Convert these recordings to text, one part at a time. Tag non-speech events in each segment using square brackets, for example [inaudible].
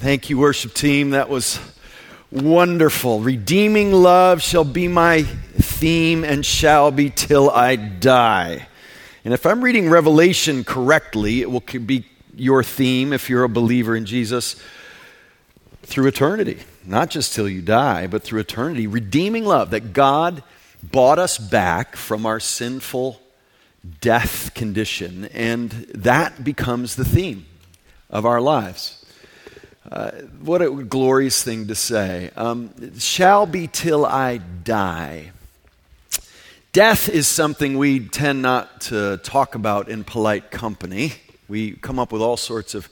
Thank you, worship team. That was wonderful. Redeeming love shall be my theme and shall be till I die. And if I'm reading Revelation correctly, it will be your theme if you're a believer in Jesus through eternity. Not just till you die, but through eternity. Redeeming love, that God bought us back from our sinful death condition, and that becomes the theme of our lives. Uh, what a glorious thing to say. Um, shall be till I die. Death is something we tend not to talk about in polite company. We come up with all sorts of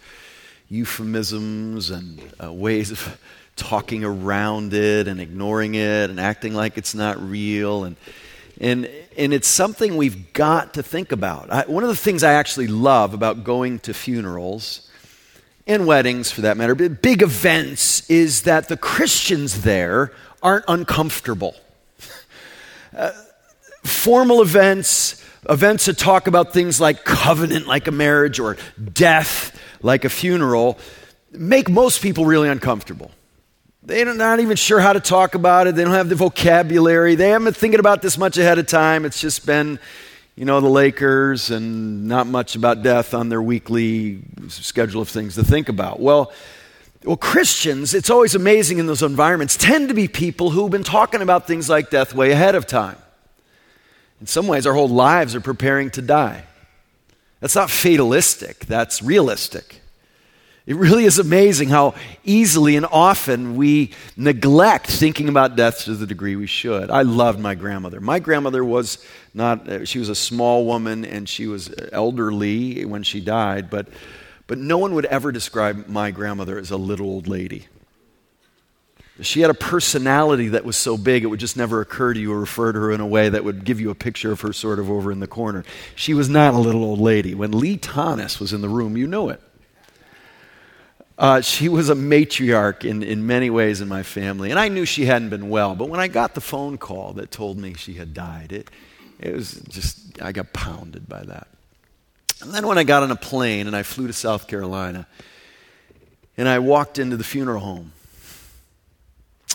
euphemisms and uh, ways of talking around it and ignoring it and acting like it's not real. And, and, and it's something we've got to think about. I, one of the things I actually love about going to funerals and weddings for that matter, big events, is that the Christians there aren't uncomfortable. [laughs] Uh, formal events, events that talk about things like covenant, like a marriage, or death, like a funeral, make most people really uncomfortable. They're not even sure how to talk about it. They don't have the vocabulary. They haven't been thinking about this much ahead of time. It's just been you know, the Lakers and not much about death on their weekly schedule of things to think about. Well, well, Christians, it's always amazing in those environments, tend to be people who've been talking about things like death way ahead of time. In some ways, our whole lives are preparing to die. That's not fatalistic, that's realistic. It really is amazing how easily and often we neglect thinking about death to the degree we should. I loved my grandmother. My grandmother was not, uh, she was a small woman and she was elderly when she died, but, but no one would ever describe my grandmother as a little old lady. She had a personality that was so big it would just never occur to you or refer to her in a way that would give you a picture of her sort of over in the corner. She was not a little old lady. When Lee Thomas was in the room, you knew it. Uh, she was a matriarch in, in many ways in my family, and I knew she hadn't been well. But when I got the phone call that told me she had died, it, it was just, I got pounded by that. And then when I got on a plane and I flew to South Carolina, and I walked into the funeral home,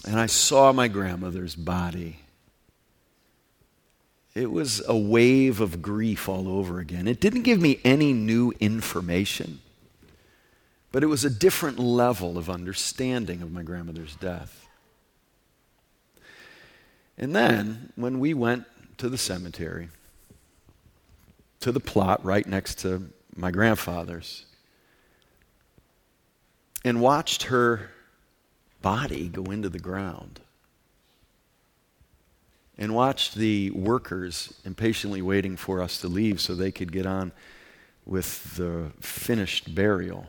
and I saw my grandmother's body. It was a wave of grief all over again. It didn't give me any new information. But it was a different level of understanding of my grandmother's death. And then, when we went to the cemetery, to the plot right next to my grandfather's, and watched her body go into the ground, and watched the workers impatiently waiting for us to leave so they could get on with the finished burial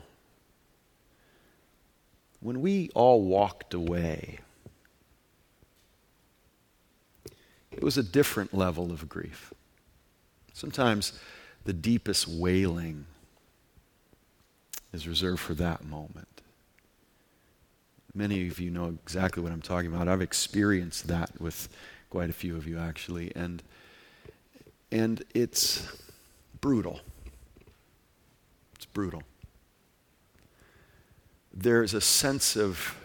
when we all walked away, it was a different level of grief. Sometimes the deepest wailing is reserved for that moment. Many of you know exactly what I'm talking about. I've experienced that with quite a few of you, actually. And, and it's brutal. It's brutal there's a sense of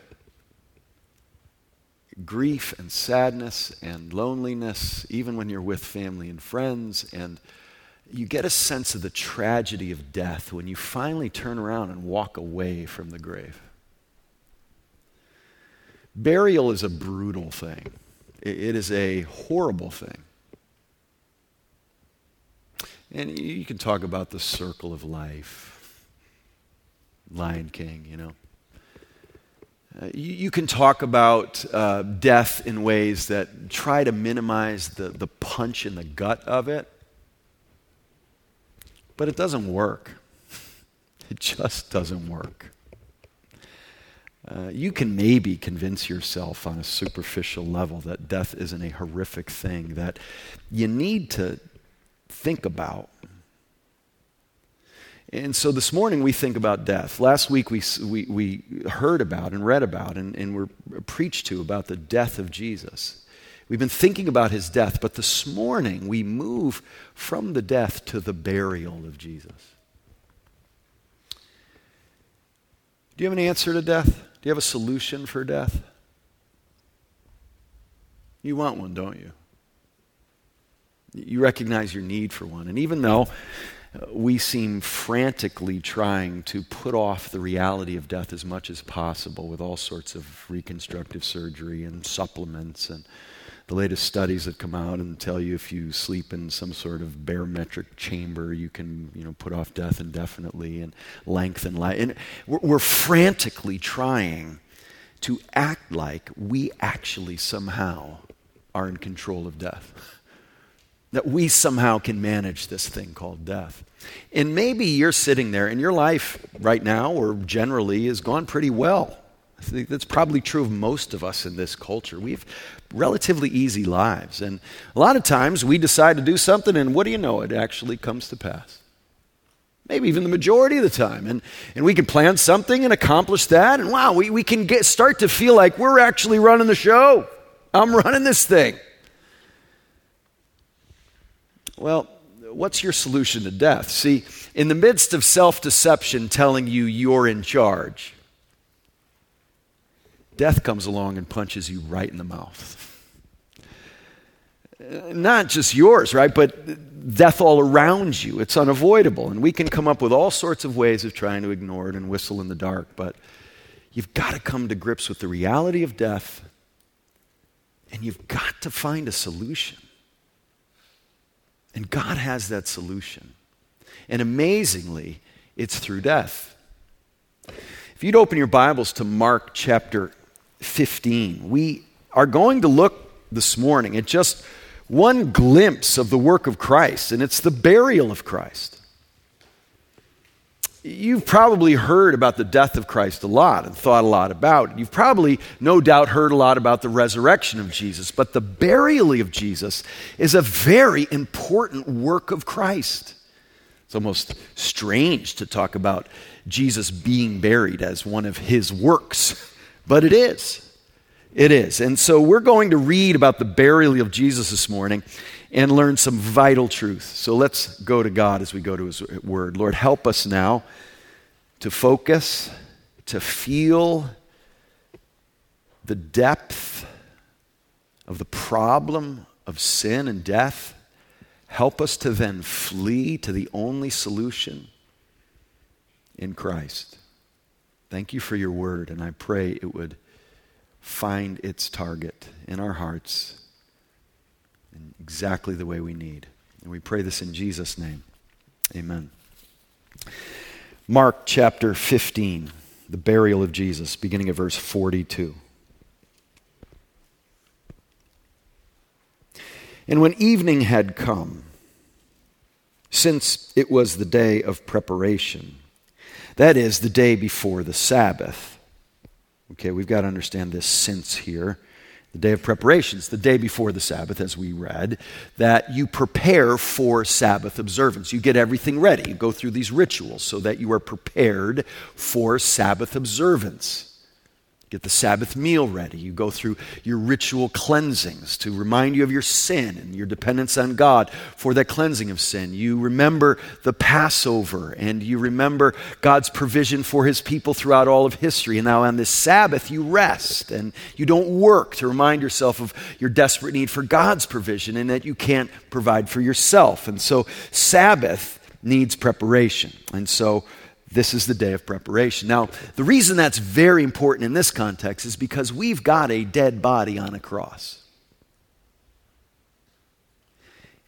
grief and sadness and loneliness, even when you're with family and friends. And you get a sense of the tragedy of death when you finally turn around and walk away from the grave. Burial is a brutal thing, it is a horrible thing. And you can talk about the circle of life Lion King, you know. Uh, you, you, can talk about uh, death in ways that try to minimize the, the punch in the gut of it, but it doesn't work. [laughs] It just doesn't work. Uh, you can maybe convince yourself on a superficial level that death isn't a horrific thing that you need to think about and so this morning we think about death. Last week we, we, we heard about and read about and, and were preached to about the death of Jesus. We've been thinking about his death, but this morning we move from the death to the burial of Jesus. Do you have an answer to death? Do you have a solution for death? You want one, don't you? You recognize your need for one. And even though we seem frantically trying to put off the reality of death as much as possible with all sorts of reconstructive surgery and supplements and the latest studies that come out and tell you if you sleep in some sort of barometric chamber, you can you know put off death indefinitely and lengthen life. And we're, we're frantically trying to act like we actually somehow are in control of death. That we somehow can manage this thing called death. And maybe you're sitting there and your life right now or generally has gone pretty well. I think that's probably true of most of us in this culture. We have relatively easy lives. And a lot of times we decide to do something, and what do you know? It actually comes to pass. Maybe even the majority of the time. And, and we can plan something and accomplish that, and wow, we, we can get, start to feel like we're actually running the show. I'm running this thing. Well, what's your solution to death? See, in the midst of self deception telling you you're in charge, death comes along and punches you right in the mouth. Not just yours, right? But death all around you. It's unavoidable. And we can come up with all sorts of ways of trying to ignore it and whistle in the dark. But you've got to come to grips with the reality of death, and you've got to find a solution. And God has that solution. And amazingly, it's through death. If you'd open your Bibles to Mark chapter 15. We are going to look this morning at just one glimpse of the work of Christ, and it's the burial of Christ. You've probably heard about the death of Christ a lot and thought a lot about it. You've probably, no doubt, heard a lot about the resurrection of Jesus, but the burial of Jesus is a very important work of Christ. It's almost strange to talk about Jesus being buried as one of his works. But it is. It is. And so we're going to read about the burial of Jesus this morning and learn some vital truth. So let's go to God as we go to His Word. Lord, help us now to focus, to feel the depth of the problem of sin and death. Help us to then flee to the only solution in Christ. Thank you for your word, and I pray it would find its target in our hearts exactly the way we need. And we pray this in Jesus' name. Amen. Mark chapter 15, the burial of Jesus, beginning at verse 42. And when evening had come, since it was the day of preparation, that is, the day before the Sabbath. Okay, we've got to understand this since here. The day of preparations, the day before the Sabbath, as we read, that you prepare for Sabbath observance. You get everything ready. You go through these rituals so that you are prepared for Sabbath observance. Get the Sabbath meal ready. You go through your ritual cleansings to remind you of your sin and your dependence on God for that cleansing of sin. You remember the Passover and you remember God's provision for his people throughout all of history. And now on this Sabbath, you rest and you don't work to remind yourself of your desperate need for God's provision and that you can't provide for yourself. And so, Sabbath needs preparation. And so, this is the day of preparation. Now, the reason that's very important in this context is because we've got a dead body on a cross.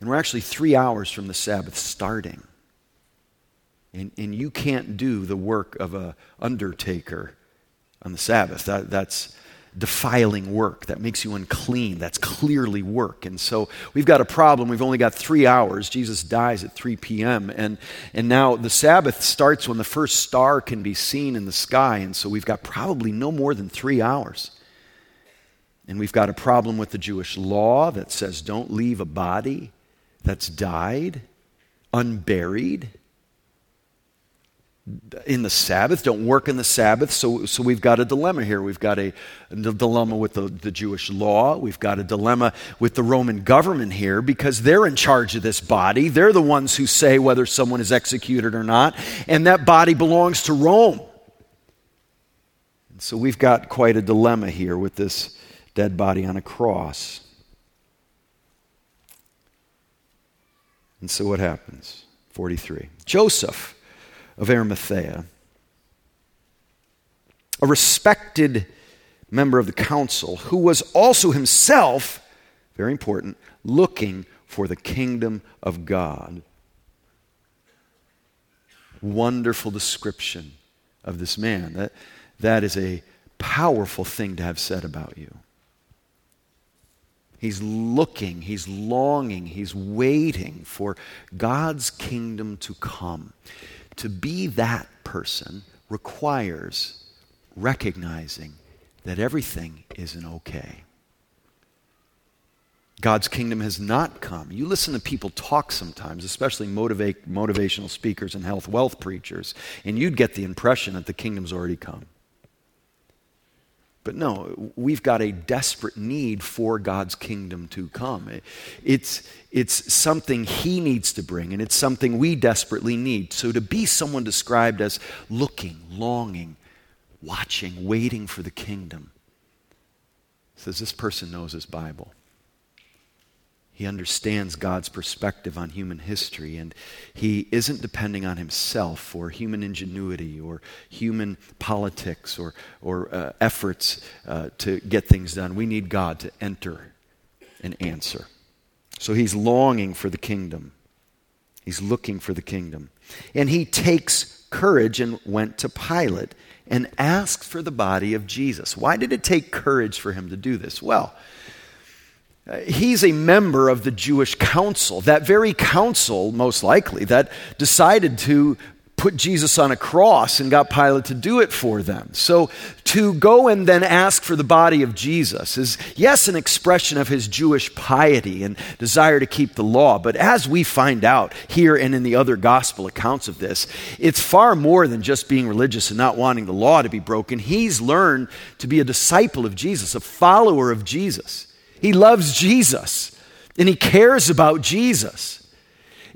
And we're actually three hours from the Sabbath starting. And, and you can't do the work of an undertaker on the Sabbath. That, that's, defiling work that makes you unclean. That's clearly work. And so we've got a problem. We've only got three hours. Jesus dies at 3 p.m. And, and now the Sabbath starts when the first star can be seen in the sky. And so we've got probably no more than three hours. And we've got a problem with the Jewish law that says don't leave a body that's died unburied in the Sabbath, don't work in the Sabbath. So, so we've got a dilemma here. We've got a, a, dilemma with the, the Jewish law. We've got a dilemma with the Roman government here because they're in charge of this body. They're the ones who say whether someone is executed or not. And that body belongs to Rome. So we've got quite a dilemma here with this dead body on a cross. And so what happens? 43. Joseph of Arimathea, a respected member of the council, who was also himself, very important, looking for the kingdom of God. Wonderful description of this man. That, that is a powerful thing to have said about you. He's looking, he's longing, he's waiting for God's kingdom to come. To be that person requires recognizing that everything isn't okay. God's kingdom has not come. You listen to people talk sometimes, especially motivate, motivational speakers and health wealth preachers, and you'd get the impression that the kingdom's already come. But no, we've got a desperate need for God's kingdom to come. It's, it's something He needs to bring, and it's something we desperately need. So to be someone described as looking, longing, watching, waiting for the kingdom, says this person knows his Bible. He understands God's perspective on human history, and he isn't depending on himself or human ingenuity or human politics or, or uh, efforts uh, to get things done. We need God to enter and answer. So he's longing for the kingdom. He's looking for the kingdom. And he takes courage and went to Pilate and asked for the body of Jesus. Why did it take courage for him to do this? Well, Uh, he's a member of the Jewish council, that very council, most likely, that decided to put Jesus on a cross and got Pilate to do it for them. So to go and then ask for the body of Jesus is, yes, an expression of his Jewish piety and desire to keep the law. But as we find out here and in the other gospel accounts of this, it's far more than just being religious and not wanting the law to be broken. He's learned to be a disciple of Jesus, a follower of Jesus. He loves Jesus and he cares about Jesus.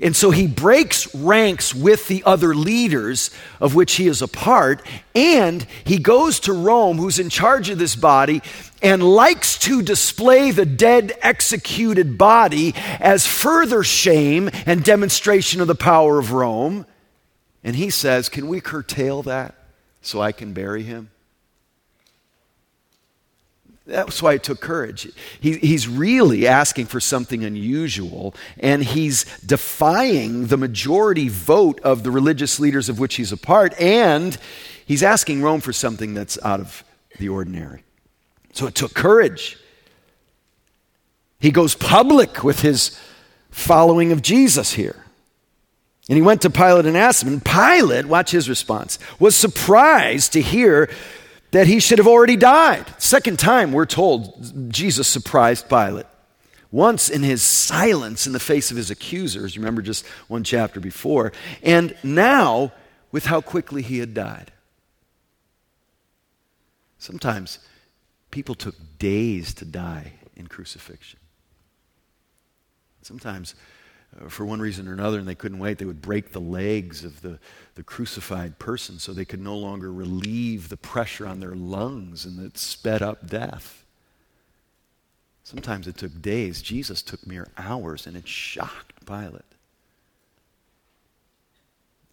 And so he breaks ranks with the other leaders of which he is a part, and he goes to Rome, who's in charge of this body, and likes to display the dead, executed body as further shame and demonstration of the power of Rome. And he says, Can we curtail that so I can bury him? That's why it took courage. He, he's really asking for something unusual, and he's defying the majority vote of the religious leaders of which he's a part, and he's asking Rome for something that's out of the ordinary. So it took courage. He goes public with his following of Jesus here. And he went to Pilate and asked him, and Pilate, watch his response, was surprised to hear that he should have already died. Second time, we're told Jesus surprised Pilate. Once in his silence in the face of his accusers, remember just one chapter before, and now with how quickly he had died. Sometimes people took days to die in crucifixion. Sometimes for one reason or another and they couldn't wait, they would break the legs of the, the crucified person so they could no longer relieve the pressure on their lungs and it sped up death. Sometimes it took days. Jesus took mere hours and it shocked Pilate.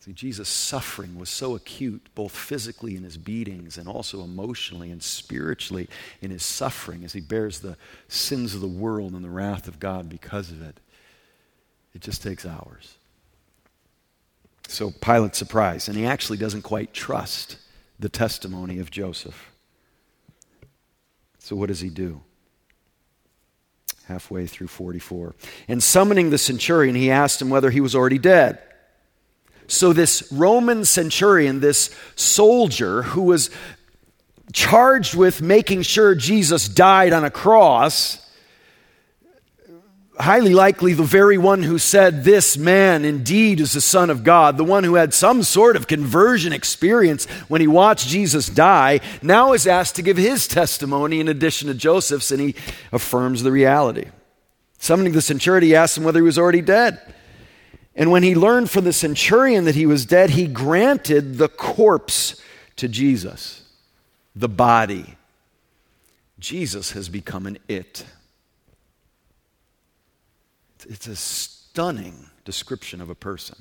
See, Jesus' suffering was so acute, both physically in his beatings and also emotionally and spiritually in his suffering as he bears the sins of the world and the wrath of God because of it. It just takes hours. So Pilate's surprised, and he actually doesn't quite trust the testimony of Joseph. So what does he do? Halfway through 44. And summoning the centurion, he asked him whether he was already dead. So, this Roman centurion, this soldier who was charged with making sure Jesus died on a cross, highly likely the very one who said, This man indeed is the Son of God, the one who had some sort of conversion experience when he watched Jesus die, now is asked to give his testimony in addition to Joseph's, and he affirms the reality. Summoning the centurion, he asked him whether he was already dead. And when he learned from the centurion that he was dead, he granted the corpse to Jesus. the body. Jesus has become an it. It's a stunning description of a person.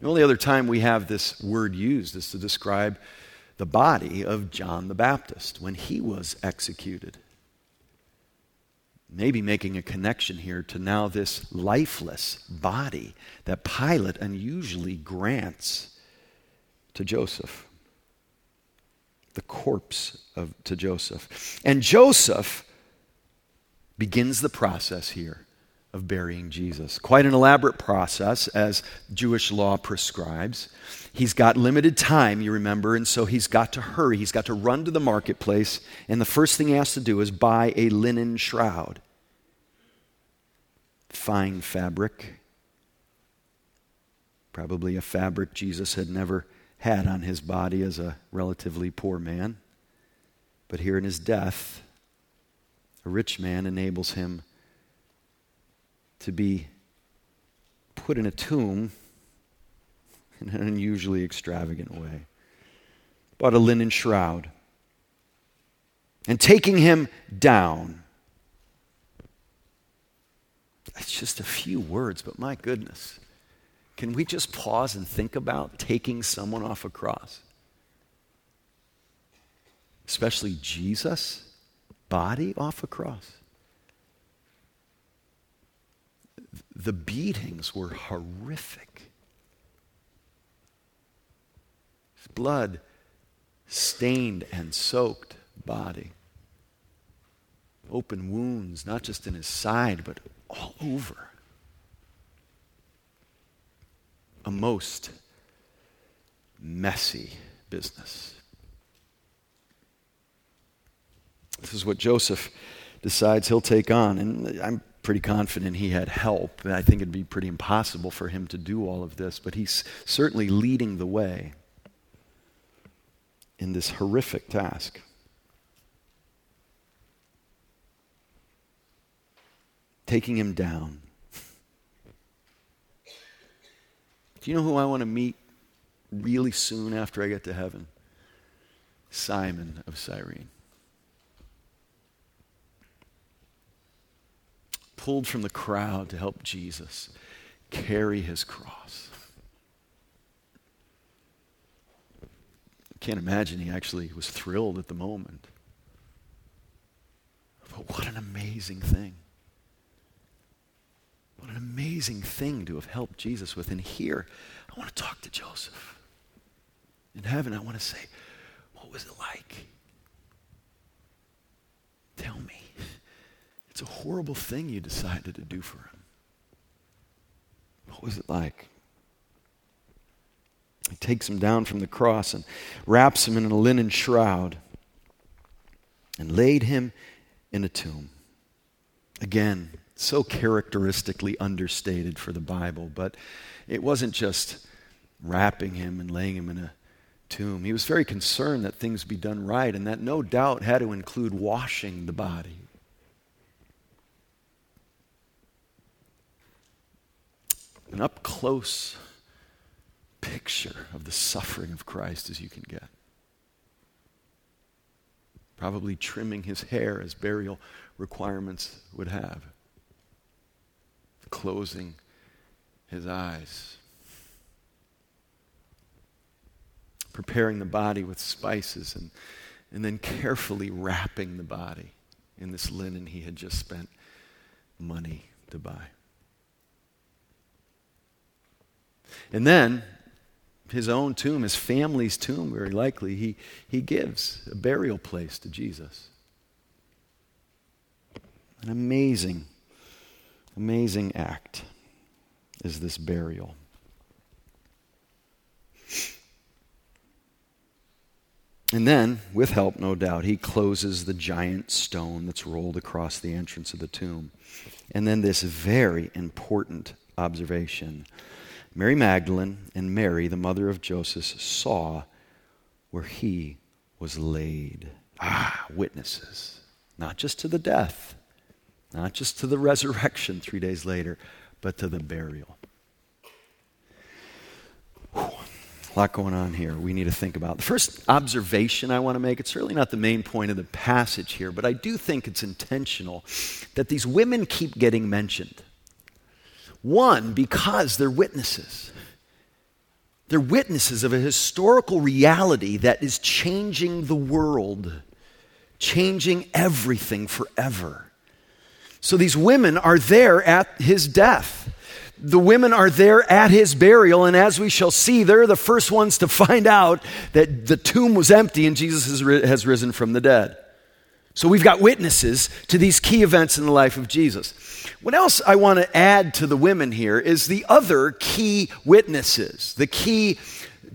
The only other time we have this word used is to describe the body of John the Baptist when he was executed. Maybe making a connection here to now this lifeless body that Pilate unusually grants to Joseph. The corpse of, to Joseph. And Joseph begins the process here of burying Jesus. Quite an elaborate process, as Jewish law prescribes. He's got limited time, you remember, and so he's got to hurry. He's got to run to the marketplace, and the first thing he has to do is buy a linen shroud. Fine fabric. Probably a fabric Jesus had never had on his body as a relatively poor man. But here in his death, a rich man enables him to be put in a tomb in an unusually extravagant way. Bought a linen shroud. And taking him down. It's just a few words, but my goodness. Can we just pause and think about taking someone off a cross? Especially Jesus' body off a cross. The beatings were horrific. His blood stained and soaked body. Open wounds, not just in his side, but all over. A most messy business. This is what Joseph decides he'll take on. And I'm pretty confident he had help. And I think it'd be pretty impossible for him to do all of this, but he's certainly leading the way in this horrific task. Taking him down. Do you know who I want to meet really soon after I get to heaven? Simon of Cyrene. Pulled from the crowd to help Jesus carry his cross. I can't imagine he actually was thrilled at the moment. But what an amazing thing. What an amazing thing to have helped Jesus with. And here, I want to talk to Joseph. In heaven, I want to say, what was it like? Tell me. It's a horrible thing you decided to do for him. What was it like? He takes him down from the cross and wraps him in a linen shroud and laid him in a tomb. Again, so characteristically understated for the Bible, but it wasn't just wrapping him and laying him in a tomb. He was very concerned that things be done right, and that no doubt had to include washing the body, an up close picture of the suffering of Christ as you can get. Probably trimming his hair as burial requirements would have, closing his eyes, preparing the body with spices, and, and then carefully wrapping the body in this linen he had just spent money to buy. And then his own tomb, his family's tomb, very likely, he, he gives a burial place to Jesus. An amazing, amazing act is this burial. And then, with help, no doubt, he closes the giant stone that's rolled across the entrance of the tomb. And then, this very important observation Mary Magdalene and Mary, the mother of Joseph, saw where he was laid. Ah, witnesses. Not just to the death, not just to the resurrection three days later, but to the burial. Whew. A lot going on here we need to think about. The first observation I want to make, it's really not the main point of the passage here, but I do think it's intentional that these women keep getting mentioned. One, because they're witnesses. They're witnesses of a historical reality that is changing the world, changing everything forever. So these women are there at his death. The women are there at his burial, and as we shall see, they're the first ones to find out that the tomb was empty and Jesus has, risen from the dead. So we've got witnesses to these key events in the life of Jesus. What else I want to add to the women here is the other key witnesses, the key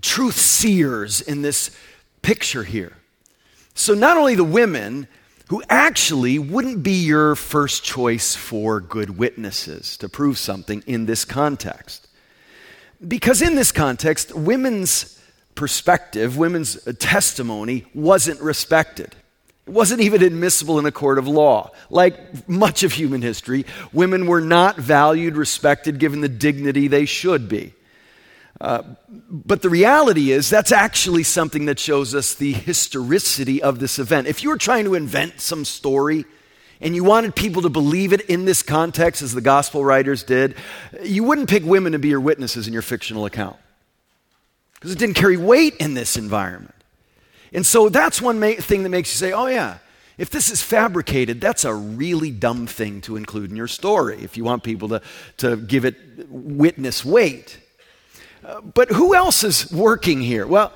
truth seers in this picture here. So not only the women, who actually wouldn't be your first choice for good witnesses to prove something in this context. Because in this context, women's perspective, women's testimony wasn't respected. It wasn't even admissible in a court of law. Like much of human history, women were not valued, respected, given the dignity they should be. Uh, but the reality is, that's actually something that shows us the historicity of this event. If you were trying to invent some story and you wanted people to believe it in this context, as the gospel writers did, you wouldn't pick women to be your witnesses in your fictional account because it didn't carry weight in this environment. And so that's one ma- thing that makes you say, oh, yeah, if this is fabricated, that's a really dumb thing to include in your story if you want people to, to give it witness weight uh, but who else is working here? Well,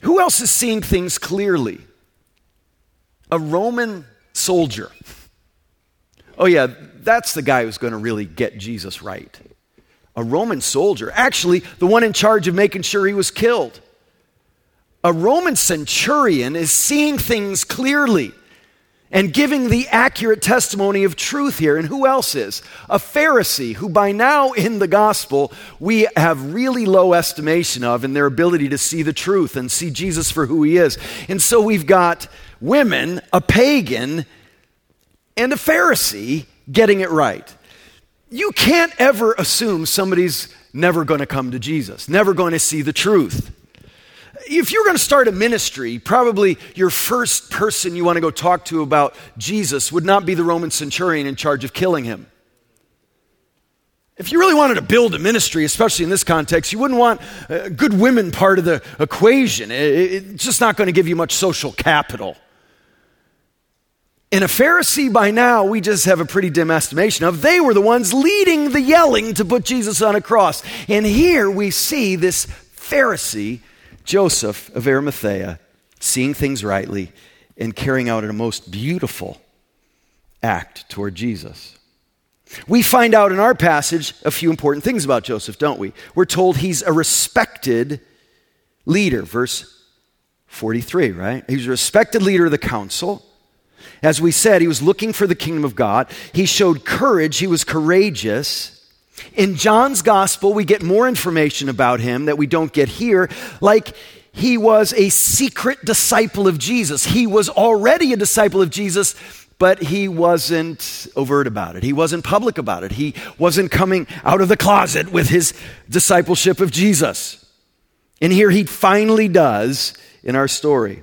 who else is seeing things clearly? A Roman soldier. Oh, yeah, that's the guy who's going to really get Jesus right. A Roman soldier, actually, the one in charge of making sure he was killed. A Roman centurion is seeing things clearly and giving the accurate testimony of truth here. And who else is? A Pharisee, who by now in the gospel we have really low estimation of in their ability to see the truth and see Jesus for who he is. And so we've got women, a pagan, and a Pharisee getting it right. You can't ever assume somebody's never going to come to Jesus, never going to see the truth if you're going to start a ministry, probably your first person you want to go talk to about Jesus would not be the Roman centurion in charge of killing him. If you really wanted to build a ministry, especially in this context, you wouldn't want a good women part of the equation. It's just not going to give you much social capital. In a Pharisee, by now, we just have a pretty dim estimation of. They were the ones leading the yelling to put Jesus on a cross. And here we see this Pharisee Joseph of Arimathea seeing things rightly and carrying out a most beautiful act toward Jesus. We find out in our passage a few important things about Joseph, don't we? We're told he's a respected leader, verse 43, right? He's a respected leader of the council. As we said, he was looking for the kingdom of God. He showed courage, he was courageous. In John's gospel, we get more information about him that we don't get here, like he was a secret disciple of Jesus. He was already a disciple of Jesus, but he wasn't overt about it. He wasn't public about it. He wasn't coming out of the closet with his discipleship of Jesus. And here he finally does in our story.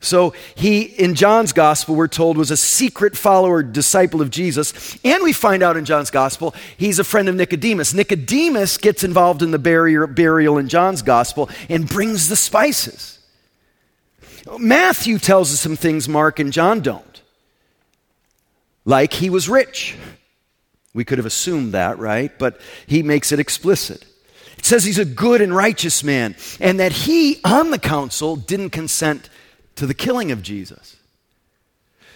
So he, in John's gospel, we're told was a secret follower, disciple of Jesus. And we find out in John's gospel, he's a friend of Nicodemus. Nicodemus gets involved in the burial in John's gospel and brings the spices. Matthew tells us some things Mark and John don't. Like he was rich. We could have assumed that, right? But he makes it explicit. It says he's a good and righteous man, and that he, on the council, didn't consent to the killing of Jesus.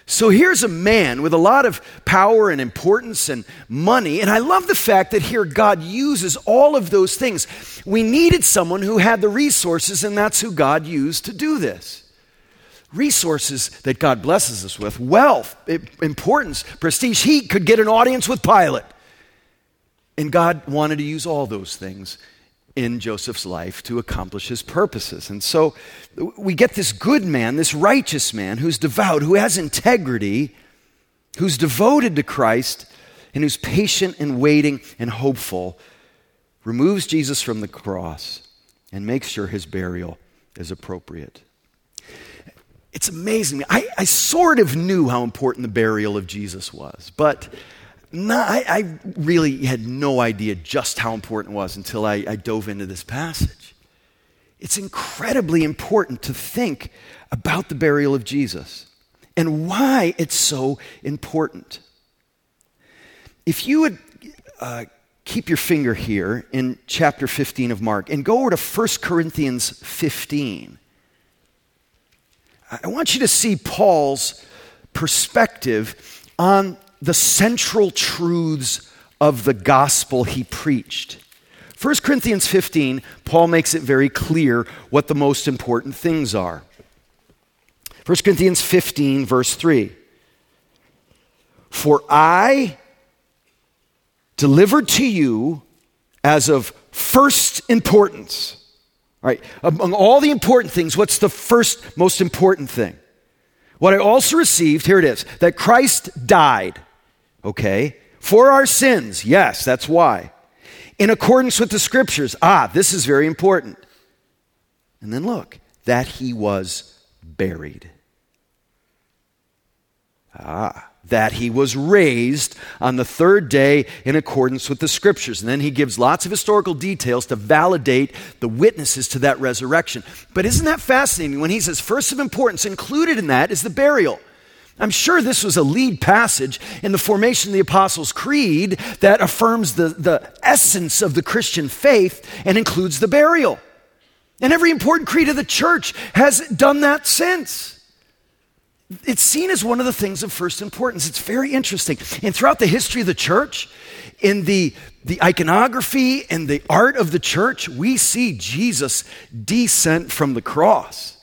So here's a man with a lot of power and importance and money. And I love the fact that here God uses all of those things. We needed someone who had the resources, and that's who God used to do this. Resources that God blesses us with wealth, importance, prestige. He could get an audience with Pilate. And God wanted to use all those things in Joseph's life to accomplish his purposes. And so we get this good man, this righteous man who's devout, who has integrity, who's devoted to Christ, and who's patient and waiting and hopeful, removes Jesus from the cross and makes sure his burial is appropriate. It's amazing. I, I sort of knew how important the burial of Jesus was, but not, I, I, really had no idea just how important it was until I, I dove into this passage. It's incredibly important to think about the burial of Jesus and why it's so important. If you would uh, keep your finger here in chapter 15 of Mark and go over to 1 Corinthians 15. I want you to see Paul's perspective on the central truths of the gospel he preached. 1 Corinthians 15, Paul makes it very clear what the most important things are. 1 Corinthians 15, verse 3. For I delivered to you as of first importance. All right, among all the important things, what's the first most important thing? What I also received, here it is, that Christ died, okay, for our sins. Yes, that's why. In accordance with the scriptures. Ah, this is very important. And then look, that he was buried. Ah that he was raised on the third day in accordance with the scriptures. And then he gives lots of historical details to validate the witnesses to that resurrection. But isn't that fascinating when he says, first of importance, included in that is the burial? I'm sure this was a lead passage in the formation of the Apostles' Creed that affirms the, the essence of the Christian faith and includes the burial. And every important creed of the church has done that since it's seen as one of the things of first importance. It's very interesting. And throughout the history of the church, in the, the iconography and the art of the church, we see Jesus descent from the cross.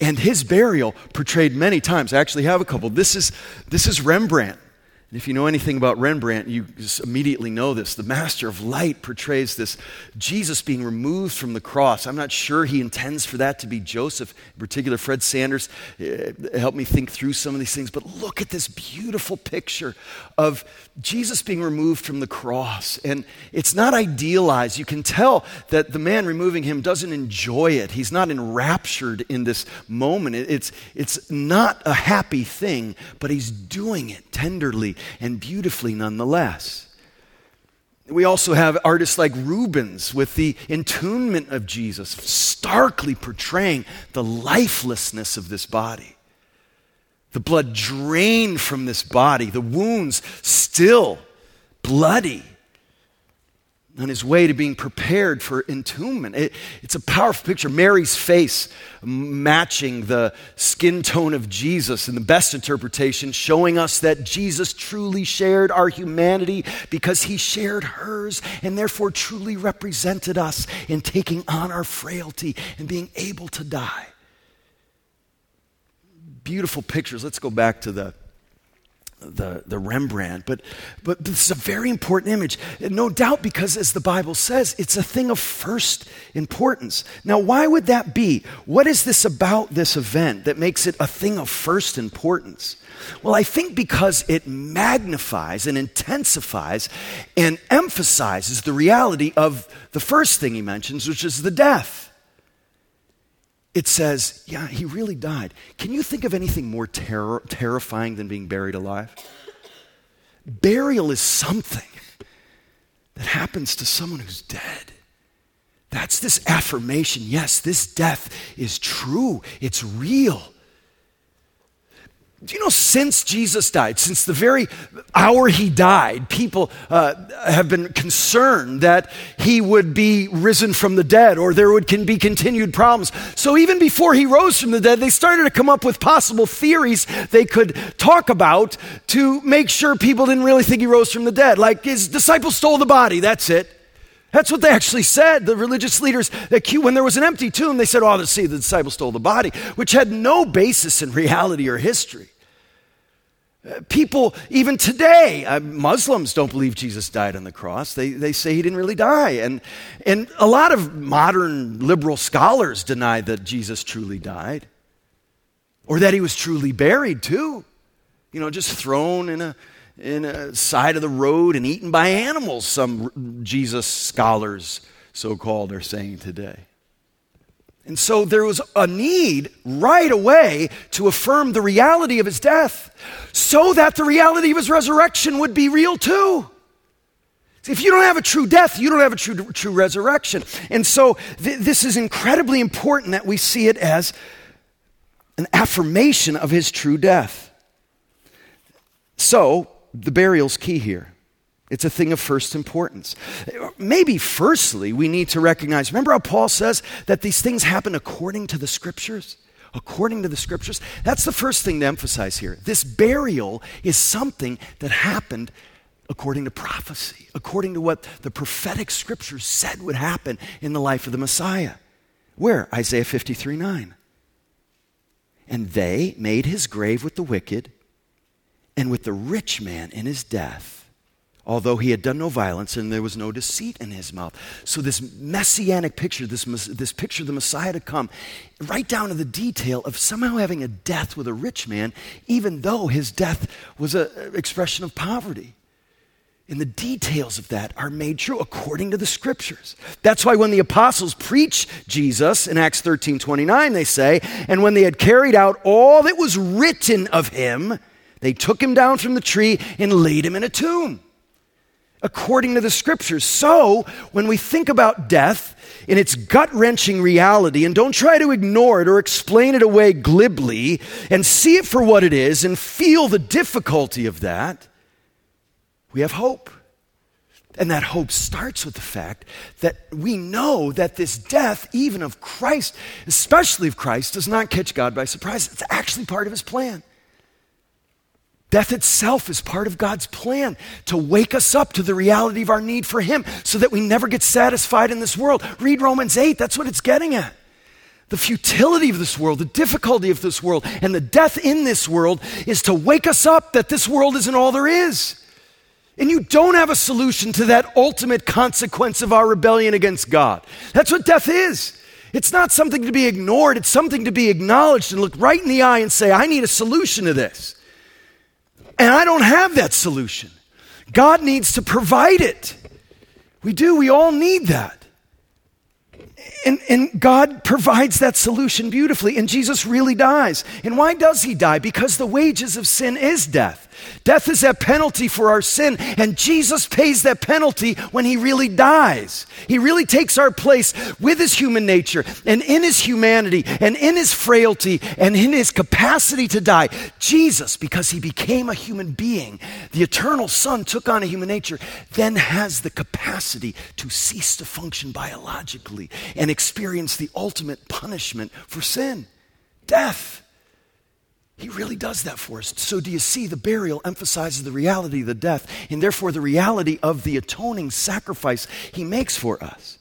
And his burial portrayed many times. I actually have a couple. This is, this is Rembrandt. And if you know anything about Rembrandt, you immediately know this. The master of light portrays this Jesus being removed from the cross. I'm not sure he intends for that to be Joseph. In particular, Fred Sanders uh, helped me think through some of these things. But look at this beautiful picture of Jesus being removed from the cross. And it's not idealized. You can tell that the man removing him doesn't enjoy it, he's not enraptured in this moment. It's, it's not a happy thing, but he's doing it tenderly and beautifully nonetheless. We also have artists like Rubens with the entombment of Jesus, starkly portraying the lifelessness of this body. The blood drained from this body, the wounds still bloody on his way to being prepared for entombment. It, it's a powerful picture. Mary's face matching the skin tone of Jesus in the best interpretation, showing us that Jesus truly shared our humanity because he shared hers and therefore truly represented us in taking on our frailty and being able to die. Beautiful pictures. Let's go back to the the, the Rembrandt, but, but this is a very important image. No doubt because, as the Bible says, it's a thing of first importance. Now, why would that be? What is this about this event that makes it a thing of first importance? Well, I think because it magnifies and intensifies and emphasizes the reality of the first thing he mentions, which is the death it says, yeah, he really died. Can you think of anything more terror, terrifying than being buried alive? Burial is something that happens to someone who's dead. That's this affirmation yes, this death is true, it's real. Do you know, since Jesus died, since the very hour he died, people uh, have been concerned that he would be risen from the dead or there would can be continued problems. So even before he rose from the dead, they started to come up with possible theories they could talk about to make sure people didn't really think he rose from the dead. Like his disciples stole the body, that's it. That's what they actually said. The religious leaders, when there was an empty tomb, they said, Oh, see, the disciples stole the body, which had no basis in [laughs] reality or history. Uh, people, even today, uh, Muslims don't believe Jesus died on the cross. They, they say he didn't really die. And, and a lot of modern liberal scholars deny that Jesus truly died or that he was truly buried, too. You know, just thrown in a, in a side of the road and eaten by animals, some Jesus scholars, so called, are saying today. And so there was a need right away to affirm the reality of his death so that the reality of his resurrection would be real too. If you don't have a true death, you don't have a true, true resurrection. And so th- this is incredibly important that we see it as an affirmation of his true death. So the burial's key here. It's a thing of first importance. Maybe, firstly, we need to recognize remember how Paul says that these things happen according to the scriptures? According to the scriptures? That's the first thing to emphasize here. This burial is something that happened according to prophecy, according to what the prophetic scriptures said would happen in the life of the Messiah. Where? Isaiah 53 9. And they made his grave with the wicked and with the rich man in his death although he had done no violence and there was no deceit in his mouth. So, this messianic picture, this, this picture of the Messiah to come, right down to the detail of somehow having a death with a rich man, even though his death was an expression of poverty. And the details of that are made true according to the scriptures. That's why when the apostles preach Jesus in Acts 13 29, they say, And when they had carried out all that was written of him, they took him down from the tree and laid him in a tomb according to the scriptures. So, when we think about death in its gut wrenching reality, and don't try to ignore it or explain it away glibly, and see it for what it is and feel the difficulty of that, we have hope. And that hope starts with the fact that we know that this death, even of Christ, especially of Christ, does not catch God by surprise. It's actually part of his plan. Death itself is part of God's plan to wake us up to the reality of our need for Him so that we never get satisfied in this world. Read Romans 8, that's what it's getting at. The futility of this world, the difficulty of this world, and the death in this world is to wake us up that this world isn't all there is. And you don't have a solution to that ultimate consequence of our rebellion against God. That's what death is. It's not something to be ignored, it's something to be acknowledged and look right in the eye and say, I need a solution to this. And I don't have that solution. God needs to provide it. We do, we all need that. And, and, God provides that solution beautifully, and Jesus really dies. And why does he die? Because the wages of sin is death. Death is that penalty for our sin, and Jesus pays that penalty when he really dies. He really takes our place with his human nature and in his humanity and in his frailty and in his capacity to die. Jesus, because he became a human being, the eternal Son took on a human nature, then has the capacity to cease to function biologically and experience the ultimate punishment for sin death. He really does that for us. So, do you see the burial emphasizes the reality of the death and therefore the reality of the atoning sacrifice he makes for us?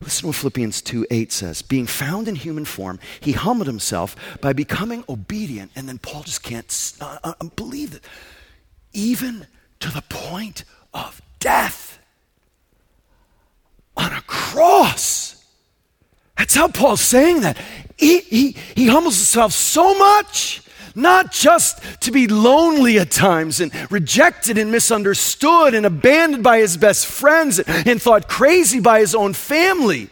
Listen to what Philippians 2 8 says. Being found in human form, he humbled himself by becoming obedient. And then Paul just can't uh, uh, believe it. Even to the point of death on a cross. That's how Paul's saying that he, he, he humbles himself so much, not just to be lonely at times and rejected and misunderstood and abandoned by his best friends and thought crazy by his own family.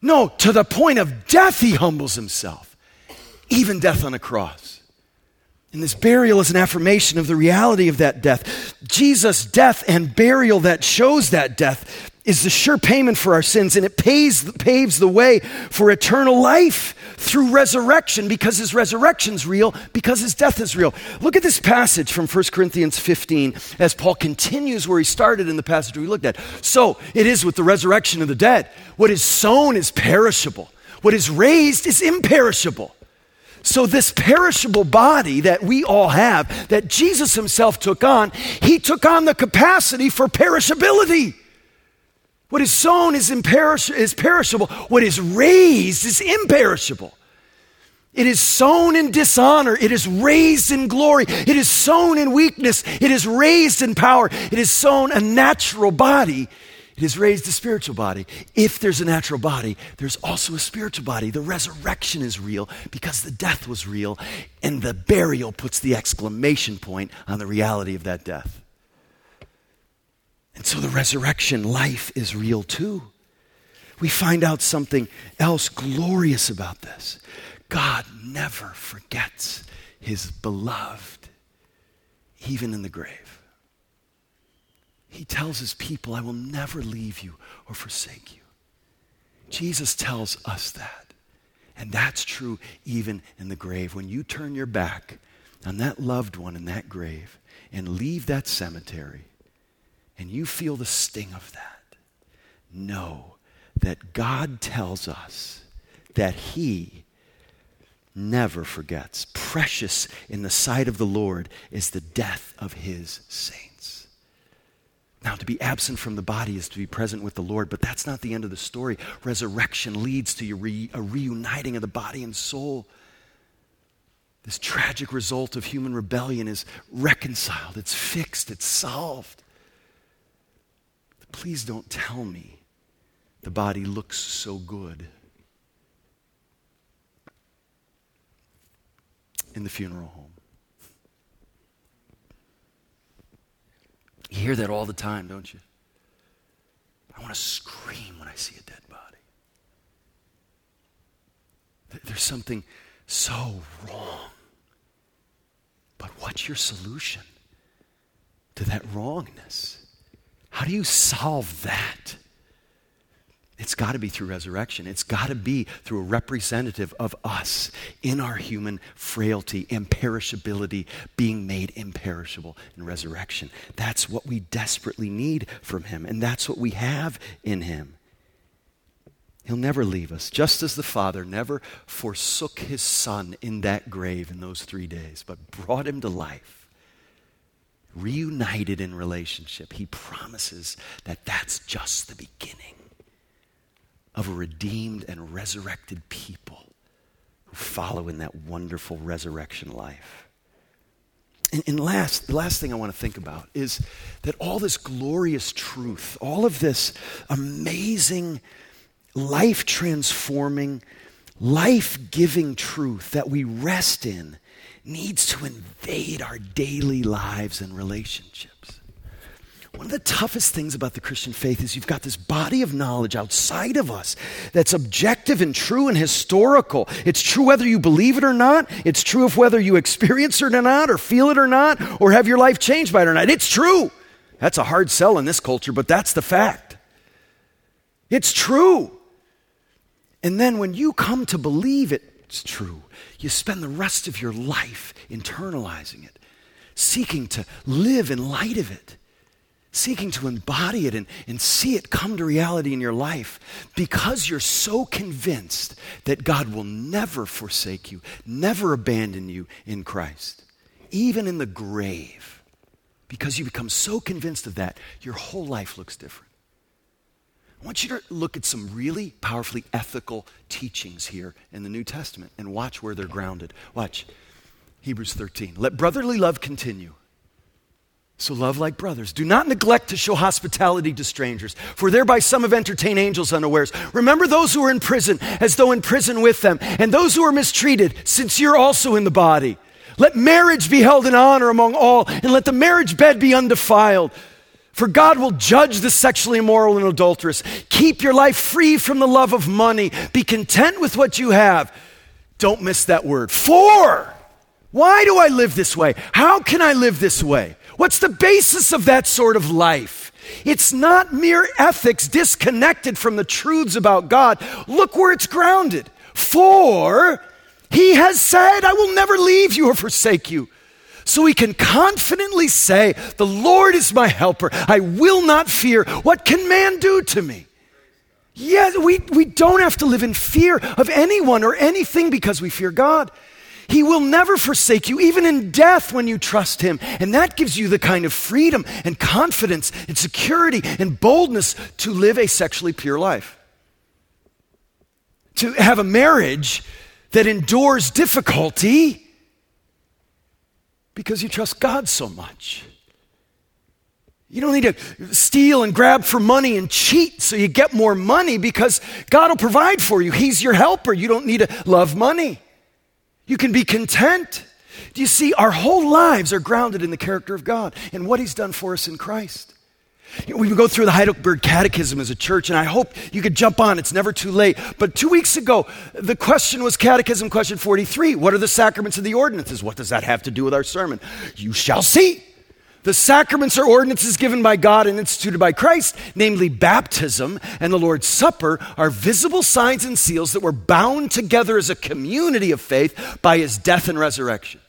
No, to the point of death, he humbles himself, even death on a cross. And this burial is an affirmation of the reality of that death. Jesus' death and burial that shows that death is the sure payment for our sins, and it pays, paves the way for eternal life through resurrection because his resurrection is real, because his death is real. Look at this passage from 1 Corinthians 15 as Paul continues where he started in the passage we looked at. So it is with the resurrection of the dead. What is sown is perishable, what is raised is imperishable. So, this perishable body that we all have, that Jesus himself took on, he took on the capacity for perishability. What is sown is, imperish- is perishable, what is raised is imperishable. It is sown in dishonor. It is raised in glory. It is sown in weakness. It is raised in power. It is sown a natural body. It is raised a spiritual body. If there's a natural body, there's also a spiritual body. The resurrection is real because the death was real, and the burial puts the exclamation point on the reality of that death. And so the resurrection life is real too. we find out something else glorious about this. God never forgets his beloved, even in the grave. He tells his people, I will never leave you or forsake you. Jesus tells us that. And that's true even in the grave. When you turn your back on that loved one in that grave and leave that cemetery, and you feel the sting of that, know that God tells us that He never forgets. Precious in the sight of the Lord is the death of His saints. Now, to be absent from the body is to be present with the Lord, but that's not the end of the story. Resurrection leads to a reuniting of the body and soul. This tragic result of human rebellion is reconciled, it's fixed, it's solved. Please don't tell me the body looks so good in the funeral home. You hear that all the time, don't you? I want to scream when I see a dead body. There's something so wrong. But what's your solution to that wrongness? How do you solve that? It's got to be through resurrection. It's got to be through a representative of us in our human frailty, imperishability, being made imperishable in resurrection. That's what we desperately need from Him, and that's what we have in Him. He'll never leave us, just as the Father never forsook His Son in that grave in those three days, but brought Him to life. Reunited in relationship, He promises that that's just the beginning of a redeemed and resurrected people who follow in that wonderful resurrection life. And, and, last, the last thing I want to think about is that all this glorious truth, all of this amazing, life transforming, life giving truth that we rest in needs to invade our daily lives and relationships. One of the toughest things about the Christian faith is you've got this body of knowledge outside of us that's objective and true and historical. It's true whether you believe it or not. It's true of whether you experience it or not, or feel it or not, or have your life changed by it or not. It's true. That's a hard sell in this culture, but that's the fact. It's true. And then when you come to believe it's true, you spend the rest of your life internalizing it, seeking to live in light of it seeking to embody it and, and see it come to reality in your life because you're so convinced that God will never forsake you, never abandon you in Christ, even in the grave. Because you become so convinced of that, your whole life looks different. I want you to look at some really powerfully ethical teachings here in the New Testament and watch where they're grounded. Watch Hebrews 13. Let brotherly love continue. So love like brothers. Do not neglect to show hospitality to strangers, for thereby some have entertained angels unawares. Remember those who are in prison as though in prison with them, and those who are mistreated, since you're also in the body. Let marriage be held in honor among all, and let the marriage bed be undefiled. For God will judge the sexually immoral and adulterous. Keep your life free from the love of money. Be content with what you have. Don't miss that word. For. Why do I live this way? How can I live this way? What's the basis of that sort of life? It's not mere ethics disconnected from the truths about God. Look where it's grounded. For he has said, I will never leave you or forsake you. So we can confidently say, The Lord is my helper. I will not fear. What can man do to me? Yeah, we, we don't have to live in fear of anyone or anything because we fear God. He will never forsake you, even in death, when you trust Him. And that gives you the kind of freedom and confidence and security and boldness to live a sexually pure life. To have a marriage that endures difficulty because you trust God so much. You don't need to steal and grab for money and cheat so you get more money because God will provide for you. He's your helper. You don't need to love money. You can be content. Do you see? Our whole lives are grounded in the character of God and what He's done for us in Christ. We go through the Heidelberg Catechism as a church, and I hope you could jump on. It's never too late. But two weeks ago, the question was Catechism question 43 What are the sacraments and the ordinances? What does that have to do with our sermon? You shall see. The sacraments are ordinances given by God and instituted by Christ, namely baptism and the Lord's Supper, are visible signs and seals that were bound together as a community of faith by his death and resurrection.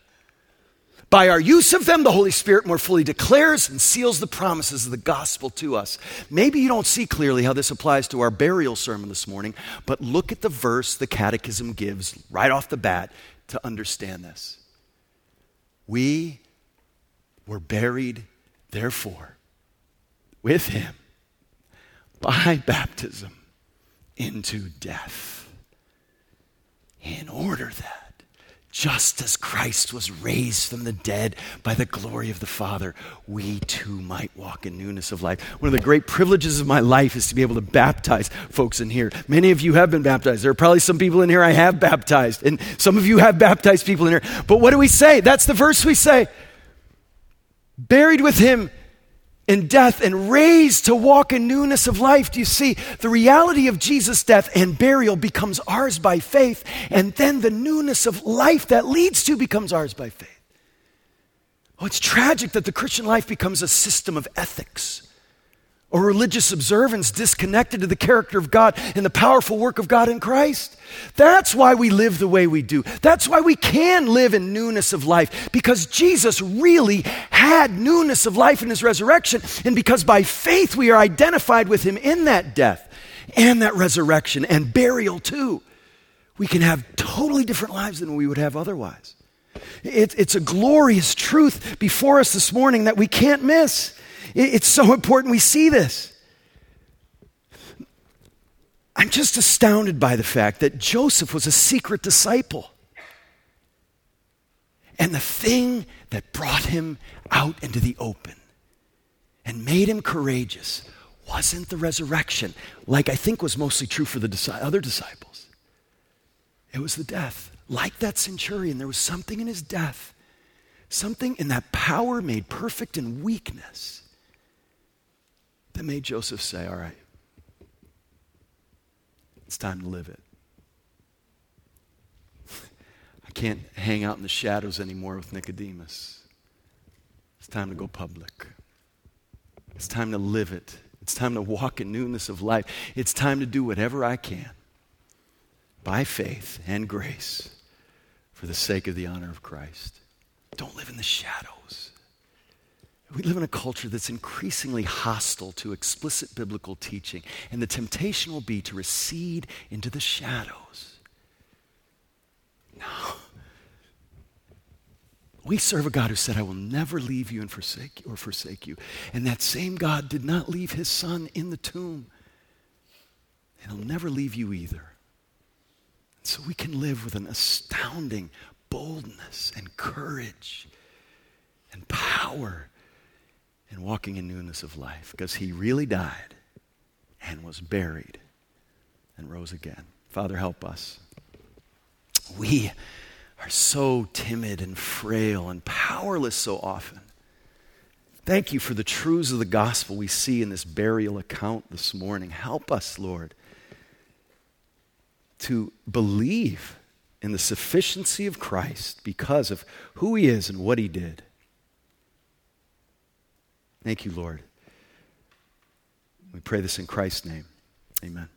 By our use of them, the Holy Spirit more fully declares and seals the promises of the gospel to us. Maybe you don't see clearly how this applies to our burial sermon this morning, but look at the verse the Catechism gives right off the bat to understand this. We were buried, therefore, with him by baptism into death, in order that just as Christ was raised from the dead by the glory of the Father, we too might walk in newness of life. One of the great privileges of my life is to be able to baptize folks in here. Many of you have been baptized. There are probably some people in here I have baptized, and some of you have baptized people in here. But what do we say? That's the verse we say. Buried with him in death and raised to walk in newness of life. Do you see? The reality of Jesus' death and burial becomes ours by faith, and then the newness of life that leads to becomes ours by faith. Oh, it's tragic that the Christian life becomes a system of ethics or religious observance disconnected to the character of God and the powerful work of God in Christ. That's why we live the way we do. That's why we can live in newness of life, because Jesus really had newness of life in his resurrection, and because by faith we are identified with him in that death and that resurrection and burial too. We can have totally different lives than we would have otherwise. It, it's a glorious truth before us this morning that we can't miss. It's so important we see this. I'm just astounded by the fact that Joseph was a secret disciple. And the thing that brought him out into the open and made him courageous wasn't the resurrection, like I think was mostly true for the other disciples. It was the death. Like that centurion, there was something in his death, something in that power made perfect in weakness that made Joseph say, All right, it's time to live it. [laughs] I can't hang out in the shadows anymore with Nicodemus. It's time to go public. It's time to live it. It's time to walk in newness of life. It's time to do whatever I can by faith and grace for the sake of the honor of Christ. Don't live in the shadows. We live in a culture that's increasingly hostile to explicit biblical teaching, and the temptation will be to recede into the shadows. No. We serve a God who said, I will never leave you and forsake you or forsake you. And that same God did not leave his son in the tomb. And he'll never leave you either. And So we can live with an astounding boldness and courage and power and walking in newness of life because he really died and was buried and rose again. Father, help us. We are so timid and frail and powerless so often. Thank you for the truths of the gospel we see in this burial account this morning. Help us, Lord, to believe in the sufficiency of Christ because of who he is and what he did. Thank you, Lord. We pray this in Christ's name. Amen.